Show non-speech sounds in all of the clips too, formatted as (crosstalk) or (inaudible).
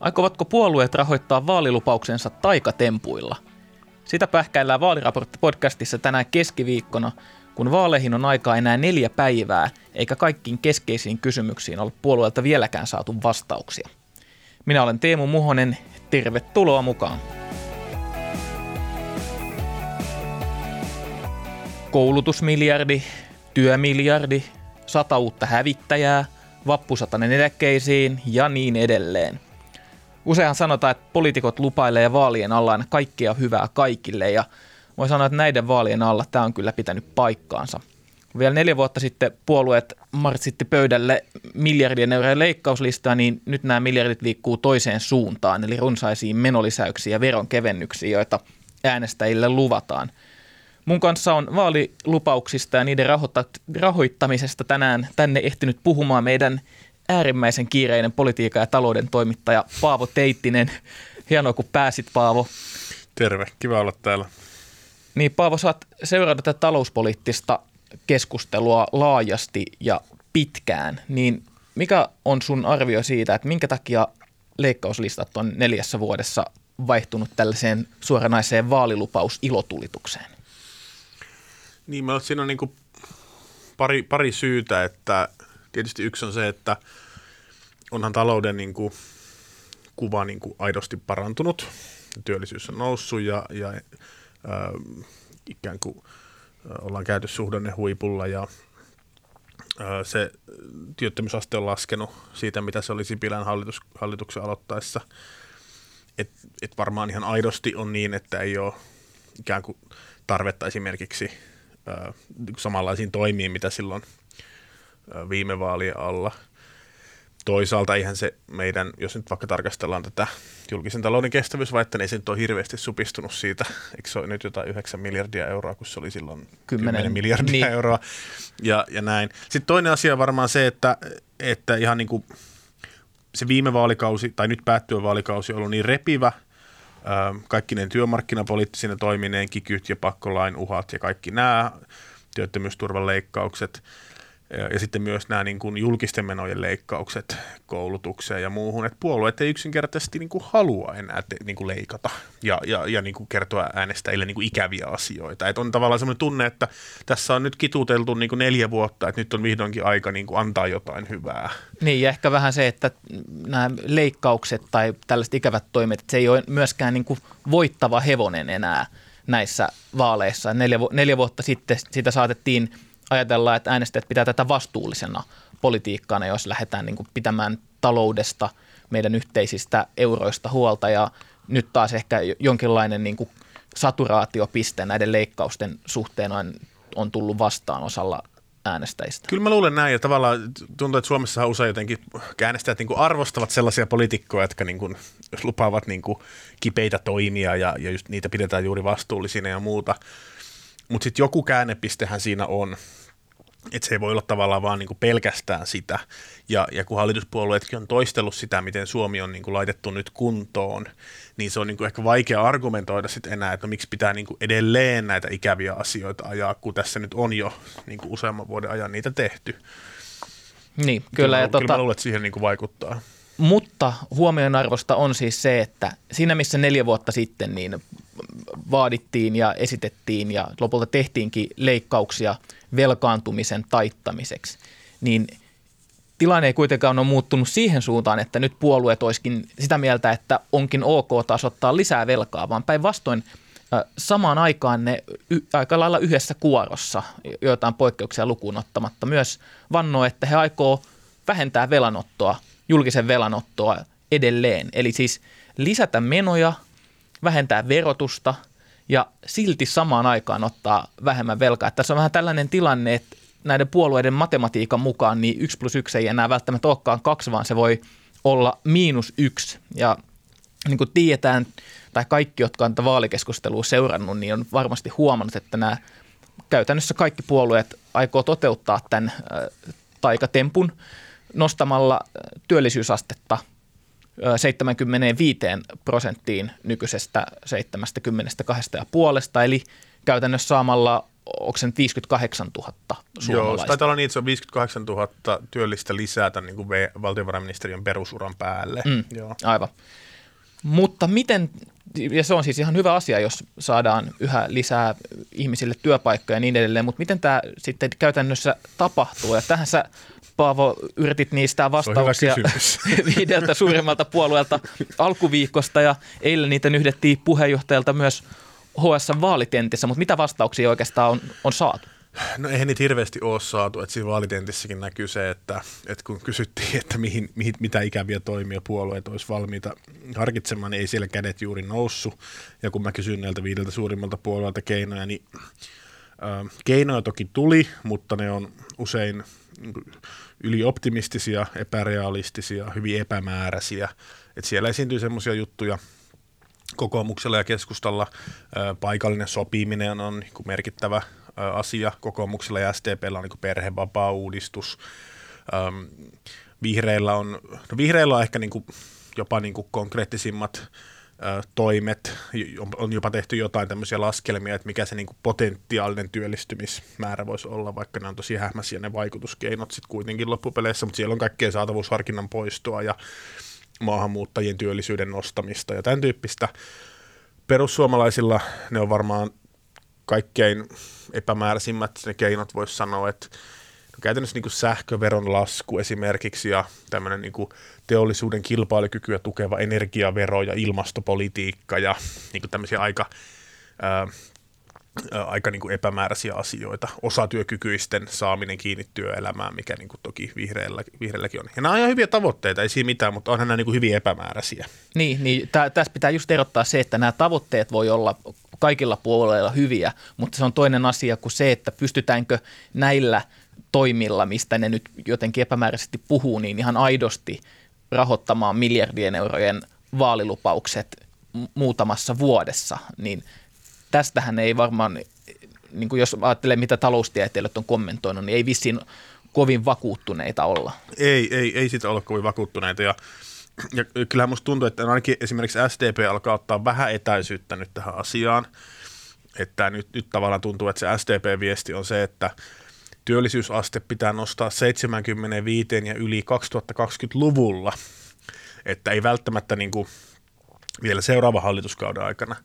Aikovatko puolueet rahoittaa vaalilupauksensa taikatempuilla? Sitä pähkäillään vaaliraportti-podcastissa tänään keskiviikkona, kun vaaleihin on aikaa enää neljä päivää, eikä kaikkiin keskeisiin kysymyksiin ole puolueelta vieläkään saatu vastauksia. Minä olen Teemu Muhonen, tervetuloa mukaan. Koulutusmiljardi, työmiljardi, sata uutta hävittäjää, vappusatanen eläkkeisiin ja niin edelleen – Usein sanotaan, että poliitikot lupailee vaalien alla aina kaikkea hyvää kaikille ja voi sanoa, että näiden vaalien alla tämä on kyllä pitänyt paikkaansa. Vielä neljä vuotta sitten puolueet marssitti pöydälle miljardien eurojen leikkauslistaa, niin nyt nämä miljardit liikkuu toiseen suuntaan, eli runsaisiin menolisäyksiin ja veronkevennyksiin, joita äänestäjille luvataan. Mun kanssa on vaalilupauksista ja niiden rahoittamisesta tänään tänne ehtinyt puhumaan meidän äärimmäisen kiireinen politiikan ja talouden toimittaja Paavo Teittinen. Hienoa, kun pääsit Paavo. Terve, kiva olla täällä. Niin Paavo, saat seurata tätä talouspoliittista keskustelua laajasti ja pitkään, niin mikä on sun arvio siitä, että minkä takia leikkauslistat on neljässä vuodessa vaihtunut tällaiseen suoranaiseen vaalilupaus-ilotulitukseen? Niin, mä siinä on niin pari, pari syytä, että tietysti yksi on se, että onhan talouden niin kuin, kuva niin kuin aidosti parantunut, työllisyys on noussut ja, ja äh, ikään kuin äh, ollaan käyty suhdanne huipulla ja äh, se työttömyysaste on laskenut siitä, mitä se oli Sipilän hallitus, hallituksen aloittaessa. Et, et varmaan ihan aidosti on niin, että ei ole ikään kuin tarvetta esimerkiksi äh, samanlaisiin toimiin, mitä silloin – viime vaalien alla. Toisaalta ihan se meidän, jos nyt vaikka tarkastellaan tätä julkisen talouden kestävyysvaihetta, niin se nyt ole hirveästi supistunut siitä. Eikö se ole nyt jotain 9 miljardia euroa, kun se oli silloin 10, 10 miljardia niin. euroa ja, ja näin. Sitten toinen asia on varmaan se, että, että ihan niin kuin se viime vaalikausi tai nyt päättyvä vaalikausi on ollut niin repivä, kaikki ne työmarkkinapoliittisine toimineen, kikyt ja pakkolain uhat ja kaikki nämä työttömyysturvan leikkaukset – ja, sitten myös nämä niin kuin julkisten menojen leikkaukset koulutukseen ja muuhun, että puolueet ei yksinkertaisesti niin kuin halua enää te, niin kuin leikata ja, ja, ja niin kuin kertoa äänestäjille niin kuin ikäviä asioita. Että on tavallaan sellainen tunne, että tässä on nyt kituteltu niin kuin neljä vuotta, että nyt on vihdoinkin aika niin kuin antaa jotain hyvää. Niin ja ehkä vähän se, että nämä leikkaukset tai tällaiset ikävät toimet, että se ei ole myöskään niin kuin voittava hevonen enää näissä vaaleissa. Neljä, neljä vuotta sitten sitä saatettiin – ajatellaan, että äänestäjät pitää tätä vastuullisena politiikkana, jos lähdetään niin kuin pitämään taloudesta, meidän yhteisistä euroista huolta ja nyt taas ehkä jonkinlainen niin kuin saturaatiopiste näiden leikkausten suhteen on, on tullut vastaan osalla äänestäjistä. Kyllä mä luulen näin ja tavallaan tuntuu, että Suomessa usein jotenkin äänestäjät niin arvostavat sellaisia poliitikkoja, jotka niin kuin, lupaavat niin kuin kipeitä toimia ja, ja just niitä pidetään juuri vastuullisina ja muuta. Mutta sitten joku käännepistehän siinä on, että se ei voi olla tavallaan vaan niin kuin pelkästään sitä. Ja, ja kun hallituspuolueetkin on toistellut sitä, miten Suomi on niin kuin laitettu nyt kuntoon, niin se on niin kuin ehkä vaikea argumentoida sitten enää, että no miksi pitää niin kuin edelleen näitä ikäviä asioita ajaa, kun tässä nyt on jo niin kuin useamman vuoden ajan niitä tehty. Niin, kyllä. kyllä ja tota, kyllä mä luulen, että siihen niin kuin vaikuttaa. Mutta huomionarvosta on siis se, että siinä missä neljä vuotta sitten niin vaadittiin ja esitettiin ja lopulta tehtiinkin leikkauksia velkaantumisen taittamiseksi, niin tilanne ei kuitenkaan ole muuttunut siihen suuntaan, että nyt puolueet olisikin sitä mieltä, että onkin ok tasottaa lisää velkaa, vaan päinvastoin samaan aikaan ne aika lailla yhdessä kuorossa, joitain poikkeuksia lukuun ottamatta, myös vannoo, että he aikoo vähentää velanottoa, julkisen velanottoa edelleen. Eli siis lisätä menoja, vähentää verotusta – ja silti samaan aikaan ottaa vähemmän velkaa. Että tässä on vähän tällainen tilanne, että näiden puolueiden matematiikan mukaan niin 1 plus 1 ei enää välttämättä olekaan kaksi, vaan se voi olla miinus yksi. Ja niin kuin tiedetään, tai kaikki, jotka on tätä vaalikeskustelua seurannut, niin on varmasti huomannut, että nämä käytännössä kaikki puolueet aikoo toteuttaa tämän taikatempun nostamalla työllisyysastetta – 75 prosenttiin nykyisestä 72,5, eli käytännössä saamalla onko se nyt 58 000 suomalaista? Joo, taitaa olla niin, että se on 58 000 työllistä lisää tämän niin kuin valtiovarainministeriön perusuran päälle. Mm, Joo. Aivan. Mutta miten, ja se on siis ihan hyvä asia, jos saadaan yhä lisää ihmisille työpaikkoja ja niin edelleen, mutta miten tämä sitten käytännössä tapahtuu? Ja tähän sä, Paavo, yritit niistä vastauksia (laughs) viideltä suurimmalta puolueelta alkuviikosta ja eilen niitä nyhdettiin puheenjohtajalta myös HS-vaalitentissä, mutta mitä vastauksia oikeastaan on, on saatu? No eihän niitä hirveästi ole saatu, että siinä vaalitentissäkin näkyy se, että, että kun kysyttiin, että mihin, mihin, mitä ikäviä toimia puolueet olisi valmiita harkitsemaan, niin ei siellä kädet juuri noussut. Ja kun mä kysyin näiltä viideltä suurimmalta puolueelta keinoja, niin äh, keinoja toki tuli, mutta ne on usein ylioptimistisia, epärealistisia, hyvin epämääräisiä. että siellä esiintyy semmoisia juttuja, kokoomuksella ja keskustalla paikallinen sopiminen on niin merkittävä asia. Kokoomuksella ja STPllä on niin perhevapaa-uudistus. Vihreillä on, no vihreillä on ehkä niin jopa niin konkreettisimmat toimet, on jopa tehty jotain tämmöisiä laskelmia, että mikä se niin kuin potentiaalinen työllistymismäärä voisi olla, vaikka ne on tosi hähmäisiä ne vaikutuskeinot sitten kuitenkin loppupeleissä, mutta siellä on kaikkea saatavuusharkinnan poistoa ja maahanmuuttajien työllisyyden nostamista ja tämän tyyppistä. Perussuomalaisilla ne on varmaan kaikkein epämääräisimmät ne keinot, voisi sanoa, että käytännössä niin kuin sähköveron lasku esimerkiksi ja tämmöinen niin kuin teollisuuden kilpailukykyä tukeva energiavero ja ilmastopolitiikka ja niin kuin tämmöisiä aika ää, aika niin kuin epämääräisiä asioita. Osatyökykyisten saaminen kiinni työelämään, mikä niin kuin toki vihreillä, vihreilläkin on. Ja nämä on ihan hyviä tavoitteita, ei siinä mitään, mutta onhan nämä niin kuin hyvin epämääräisiä. Niin, niin tä, tässä pitää just erottaa se, että nämä tavoitteet voi olla kaikilla puolueilla hyviä, mutta se on toinen asia kuin se, että pystytäänkö näillä toimilla, mistä ne nyt jotenkin epämääräisesti puhuu, niin ihan aidosti rahoittamaan miljardien eurojen vaalilupaukset muutamassa vuodessa, niin tästähän ei varmaan, niin kuin jos ajattelee mitä taloustieteilijät on kommentoinut, niin ei vissiin kovin vakuuttuneita olla. Ei, ei, ei sitä olla kovin vakuuttuneita ja ja kyllähän musta tuntuu, että ainakin esimerkiksi SDP alkaa ottaa vähän etäisyyttä nyt tähän asiaan. Että nyt, nyt tavallaan tuntuu, että se SDP-viesti on se, että työllisyysaste pitää nostaa 75 ja yli 2020-luvulla. Että ei välttämättä niin kuin vielä seuraavan hallituskauden aikana.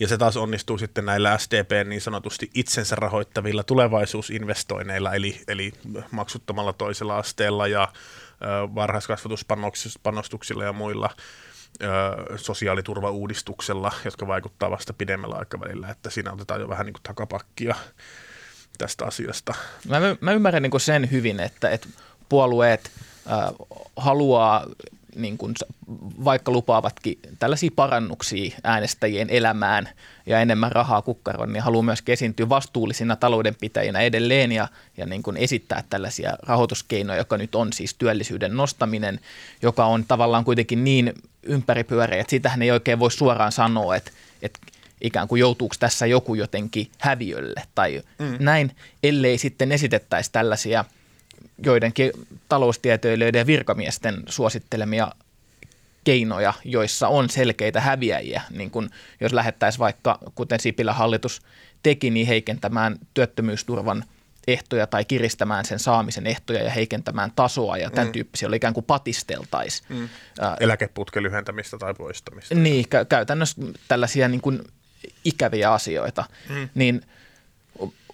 Ja se taas onnistuu sitten näillä SDP niin sanotusti itsensä rahoittavilla tulevaisuusinvestoinneilla, eli, eli maksuttomalla toisella asteella ja varhaiskasvatuspanostuksilla ja muilla sosiaaliturvauudistuksella, jotka vaikuttaa vasta pidemmällä aikavälillä, että siinä otetaan jo vähän niin kuin takapakkia tästä asiasta. Mä, mä ymmärrän niin sen hyvin, että, että puolueet äh, haluaa niin kuin, vaikka lupaavatkin tällaisia parannuksia äänestäjien elämään ja enemmän rahaa kukkaroon, niin haluaa myös esiintyä vastuullisina taloudenpitäjinä edelleen ja, ja niin kuin esittää tällaisia rahoituskeinoja, joka nyt on siis työllisyyden nostaminen, joka on tavallaan kuitenkin niin ympäripyöreä, että sitähän ei oikein voi suoraan sanoa, että, että ikään kuin joutuuko tässä joku jotenkin häviölle tai mm. näin, ellei sitten esitettäisi tällaisia – joidenkin taloustieteilijöiden ja virkamiesten suosittelemia keinoja, joissa on selkeitä häviäjiä, niin kuin jos lähettäisiin vaikka, kuten Sipilä hallitus teki, niin heikentämään työttömyysturvan ehtoja tai kiristämään sen saamisen ehtoja ja heikentämään tasoa ja tämän mm. tyyppisiä, oli ikään kuin patisteltaisiin. Mm. Eläkeputken lyhentämistä tai poistamista. Niin, kä- käytännössä tällaisia niin kuin ikäviä asioita. Mm. Niin –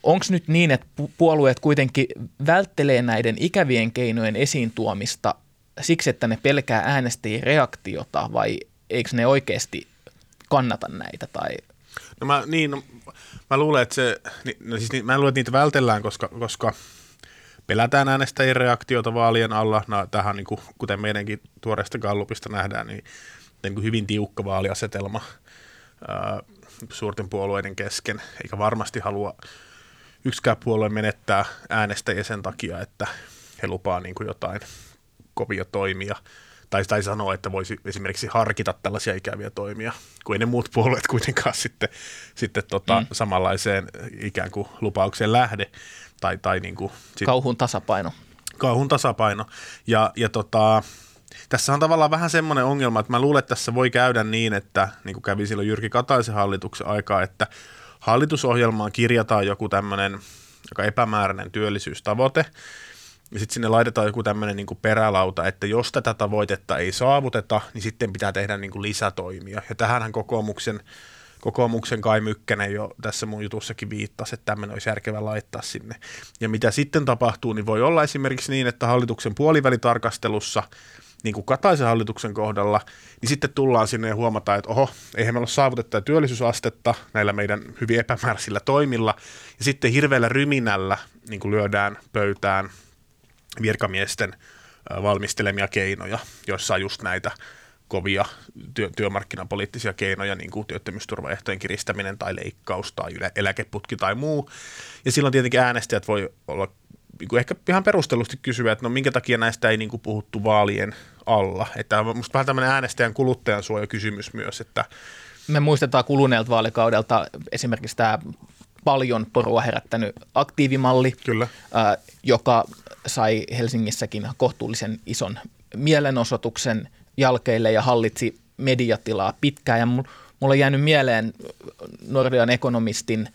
onko nyt niin, että puolueet kuitenkin välttelee näiden ikävien keinojen esiin tuomista siksi, että ne pelkää äänestäjien reaktiota vai eikö ne oikeasti kannata näitä? Tai... No mä, niin, no, mä luulen, että se, no siis, niin, mä luulen, että niitä vältellään, koska, koska pelätään äänestäjien reaktiota vaalien alla. No, tähän niin kuin, kuten meidänkin tuoreesta gallupista nähdään, niin, niin kuin hyvin tiukka vaaliasetelma suurten puolueiden kesken, eikä varmasti halua yksikään puolue menettää äänestäjiä sen takia, että he lupaa niin kuin jotain kovia toimia tai, tai sanoa, että voisi esimerkiksi harkita tällaisia ikäviä toimia, kun ei ne muut puolueet kuitenkaan sitten, sitten tota, mm. samanlaiseen ikään kuin lupaukseen lähde. Tai, tai niin kuin, sit, kauhun tasapaino. Kauhun tasapaino. Ja, ja tota, tässä on tavallaan vähän semmoinen ongelma, että mä luulen, että tässä voi käydä niin, että niin kuin kävi silloin Jyrki Kataisen hallituksen aikaa, että hallitusohjelmaan kirjataan joku tämmöinen joka epämääräinen työllisyystavoite, ja sitten sinne laitetaan joku tämmöinen niin perälauta, että jos tätä tavoitetta ei saavuteta, niin sitten pitää tehdä niin kuin lisätoimia. Ja tähänhän kokoomuksen, kokoomuksen Kai Mykkänen jo tässä mun jutussakin viittasi, että tämmöinen olisi järkevä laittaa sinne. Ja mitä sitten tapahtuu, niin voi olla esimerkiksi niin, että hallituksen puolivälitarkastelussa – niin kuin Kataisen hallituksen kohdalla, niin sitten tullaan sinne ja huomataan, että oho, eihän meillä ole saavutettu työllisyysastetta näillä meidän hyvin epämääräisillä toimilla, ja sitten hirveällä ryminällä niin kuin lyödään pöytään virkamiesten valmistelemia keinoja, joissa on just näitä kovia työ, työmarkkinapoliittisia keinoja, niin kuin työttömyysturvaehtojen kiristäminen tai leikkaus tai eläkeputki tai muu. Ja silloin tietenkin äänestäjät voi olla niin ehkä ihan perustellusti kysyä, että no minkä takia näistä ei niin kuin puhuttu vaalien alla. Että on musta vähän tämmöinen äänestäjän kuluttajan kysymys myös, että me muistetaan kuluneelta vaalikaudelta esimerkiksi tämä paljon porua herättänyt aktiivimalli, Kyllä. Ää, joka sai Helsingissäkin kohtuullisen ison mielenosoituksen jälkeille ja hallitsi mediatilaa pitkään. Ja mulla on jäänyt mieleen Nordean ekonomistin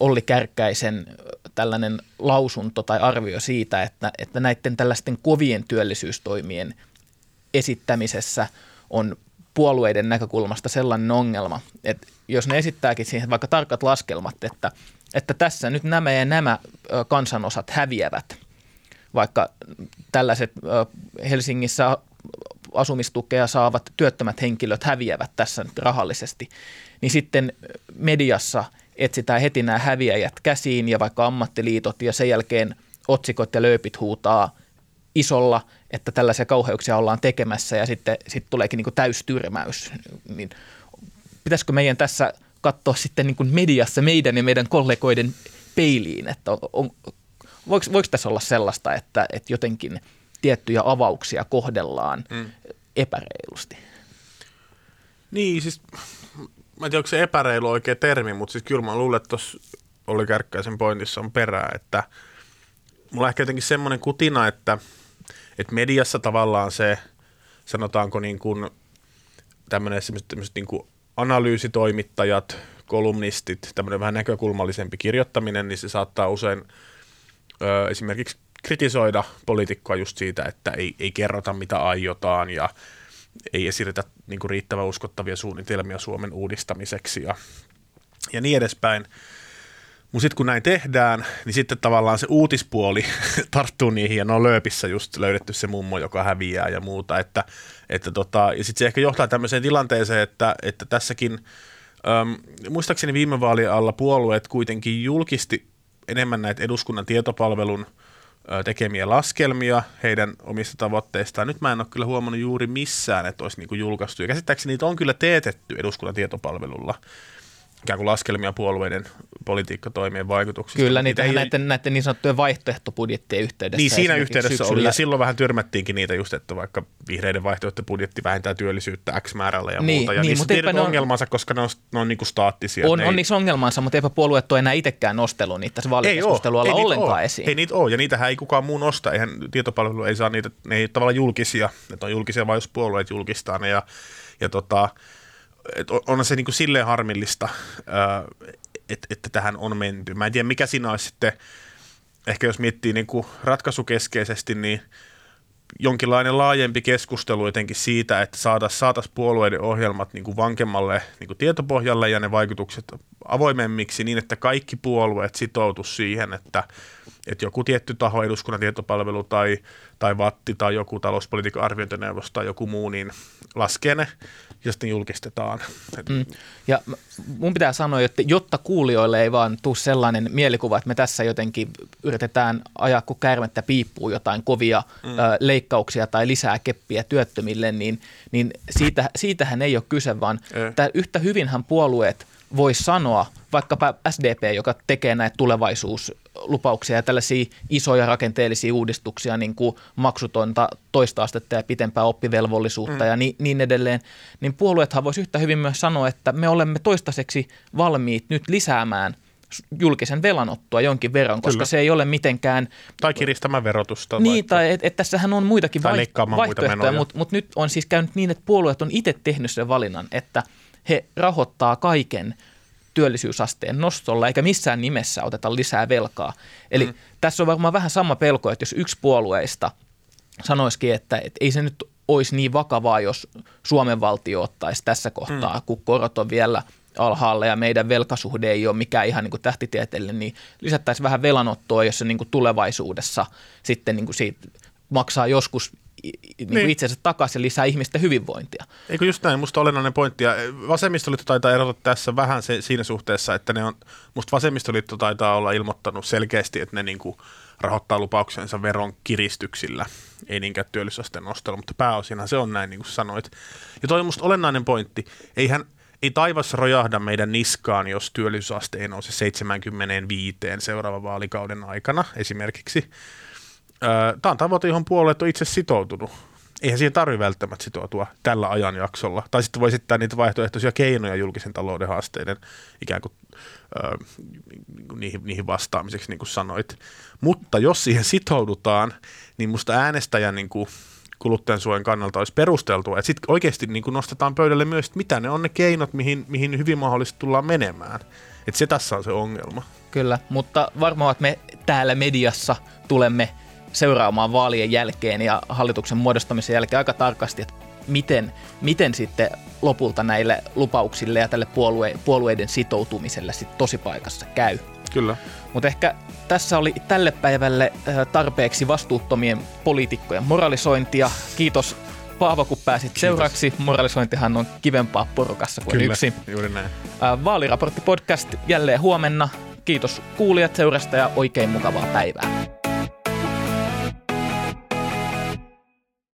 Olli Kärkkäisen tällainen lausunto tai arvio siitä, että, että näiden tällaisten kovien työllisyystoimien esittämisessä on puolueiden näkökulmasta sellainen ongelma, että jos ne esittääkin siihen vaikka tarkat laskelmat, että, että tässä nyt nämä ja nämä kansanosat häviävät, vaikka tällaiset Helsingissä asumistukea saavat työttömät henkilöt häviävät tässä nyt rahallisesti, niin sitten mediassa – etsitään heti nämä häviäjät käsiin ja vaikka ammattiliitot ja sen jälkeen otsikot ja lööpit huutaa isolla, että tällaisia kauheuksia ollaan tekemässä ja sitten sit tuleekin niin täystyrmäys. Niin pitäisikö meidän tässä katsoa sitten niin mediassa meidän ja meidän kollegoiden peiliin, että on, on, voiko, voiko tässä olla sellaista, että, että jotenkin tiettyjä avauksia kohdellaan mm. epäreilusti? Niin, siis mä en tiedä, onko se epäreilu oikea termi, mutta siis kyllä mä luulen, että tuossa oli Kärkkäisen pointissa on perää, että mulla ehkä jotenkin semmoinen kutina, että, että mediassa tavallaan se, sanotaanko niin kuin tämmöinen niin kuin analyysitoimittajat, kolumnistit, tämmöinen vähän näkökulmallisempi kirjoittaminen, niin se saattaa usein ö, esimerkiksi kritisoida poliitikkoa just siitä, että ei, ei kerrota mitä aiotaan ja ei esitetä niin kuin riittävän uskottavia suunnitelmia Suomen uudistamiseksi ja, ja niin edespäin. Mutta sitten kun näin tehdään, niin sitten tavallaan se uutispuoli (laughs) tarttuu niihin ja ne on lööpissä just löydetty se mummo, joka häviää ja muuta. Että, että tota, ja sitten se ehkä johtaa tämmöiseen tilanteeseen, että, että tässäkin, äm, muistaakseni viime vaalien alla puolueet kuitenkin julkisti enemmän näitä eduskunnan tietopalvelun – tekemiä laskelmia heidän omista tavoitteistaan. Nyt mä en ole kyllä huomannut juuri missään, että olisi niin julkaistu. Ja käsittääkseni niitä on kyllä teetetty eduskunnan tietopalvelulla ikään kuin laskelmia puolueiden politiikkatoimien vaikutuksista. Kyllä, niitä ei, näiden, näiden niin sanottujen vaihtoehtobudjettien yhteydessä. Niin, siinä yhteydessä syksyllä. oli, ja silloin vähän tyrmättiinkin niitä just, että vaikka vihreiden vaihtoehtobudjetti vähentää työllisyyttä X määrällä ja niin, muuta. Ja niin, niissä on ne ongelmansa, koska ne on, ne on niin kuin staattisia. On, on niissä ongelmansa, mutta eipä puolueet ole enää itsekään nostellut niitä tässä vaalikeskustelulla ollenkaan ole. esiin. Ei niitä ole, ja niitähän ei kukaan muu nosta. Eihän tietopalvelu ei saa niitä, ne ei tavallaan julkisia, ne on julkisia vain jos puolueet julkistaa ne. Ja, ja tota, on se niin kuin silleen harmillista, että, että tähän on menty. Mä en tiedä, mikä siinä olisi sitten, ehkä jos miettii niin kuin ratkaisukeskeisesti, niin jonkinlainen laajempi keskustelu jotenkin siitä, että saataisiin saatais puolueiden ohjelmat niin kuin vankemmalle niin kuin tietopohjalle ja ne vaikutukset avoimemmiksi niin, että kaikki puolueet sitoutu siihen, että, että joku tietty taho, eduskunnan tietopalvelu tai, tai Vatti tai joku talouspolitiikan arviointineuvosto tai joku muu, niin laskee ne ja sitten julkistetaan. Mm. Ja mun pitää sanoa, että jotta kuulijoille ei vaan tule sellainen mielikuva, että me tässä jotenkin yritetään ajaa kun kärmettä piippuu jotain kovia mm. ö, leikkauksia tai lisää keppiä työttömille, niin, niin siitä, siitähän ei ole kyse, vaan eh. yhtä hyvinhän puolueet voi sanoa, vaikkapa SDP, joka tekee näitä tulevaisuuslupauksia ja tällaisia isoja rakenteellisia uudistuksia, niin kuin maksutonta toista astetta ja pitempää oppivelvollisuutta mm. ja niin, niin edelleen, niin puolueethan voisi yhtä hyvin myös sanoa, että me olemme toistaiseksi valmiit nyt lisäämään julkisen velanottoa jonkin verran, koska Kyllä. se ei ole mitenkään... Tai kiristämään verotusta. Niin, vaikka. tai että et tässähän on muitakin vai, vaihtoehtoja, mutta mut nyt on siis käynyt niin, että puolueet on itse tehnyt sen valinnan, että he rahoittaa kaiken – työllisyysasteen nostolla eikä missään nimessä oteta lisää velkaa. Eli mm. tässä on varmaan vähän sama pelko, että jos yksi puolueista sanoisikin, että, että ei se nyt olisi niin vakavaa, jos Suomen valtio ottaisi tässä kohtaa, mm. kun korot on vielä alhaalla ja meidän velkasuhde ei ole mikään ihan niin kuin tähtitieteellinen, niin lisättäisiin vähän velanottoa, jos se niin tulevaisuudessa sitten niin siitä maksaa joskus niin niin. itsensä takaisin ja lisää ihmisten hyvinvointia. Eikö just näin, musta olennainen pointti. Ja vasemmistoliitto taitaa erota tässä vähän se, siinä suhteessa, että ne on, musta vasemmistoliitto taitaa olla ilmoittanut selkeästi, että ne niinku rahoittaa lupauksensa veron kiristyksillä, ei niinkään työllisyysasteen nostolla, mutta pääosinhan se on näin, niin kuin sanoit. Ja toi on musta olennainen pointti. Eihän, ei taivas rojahda meidän niskaan, jos työllisyysaste ei nouse 75 seuraavan vaalikauden aikana esimerkiksi. Tämä on tavoite, johon puolueet on itse sitoutunut. Eihän siihen tarvitse välttämättä sitoutua tällä ajanjaksolla. Tai sitten voi esittää niitä vaihtoehtoisia keinoja julkisen talouden haasteiden ikään kuin äh, niihin, niihin vastaamiseksi, niin kuin sanoit. Mutta jos siihen sitoudutaan, niin musta äänestäjän niin kuin kuluttajansuojan kannalta olisi perusteltua, että sitten oikeasti niin kuin nostetaan pöydälle myös, että mitä ne on ne keinot, mihin, mihin hyvin mahdollisesti tullaan menemään. Että se tässä on se ongelma. Kyllä, mutta varmaan me täällä mediassa tulemme seuraamaan vaalien jälkeen ja hallituksen muodostamisen jälkeen aika tarkasti, että miten, miten sitten lopulta näille lupauksille ja tälle puolue, puolueiden sitoutumiselle sitten tosipaikassa käy. Kyllä. Mutta ehkä tässä oli tälle päivälle äh, tarpeeksi vastuuttomien poliitikkojen moralisointia. Kiitos Paavo, kun pääsit Kiitos. seuraksi. Moralisointihan on kivempaa porukassa kuin Kyllä, yksi. juuri näin. Äh, Vaaliraportti podcast jälleen huomenna. Kiitos kuulijat seurasta ja oikein mukavaa päivää.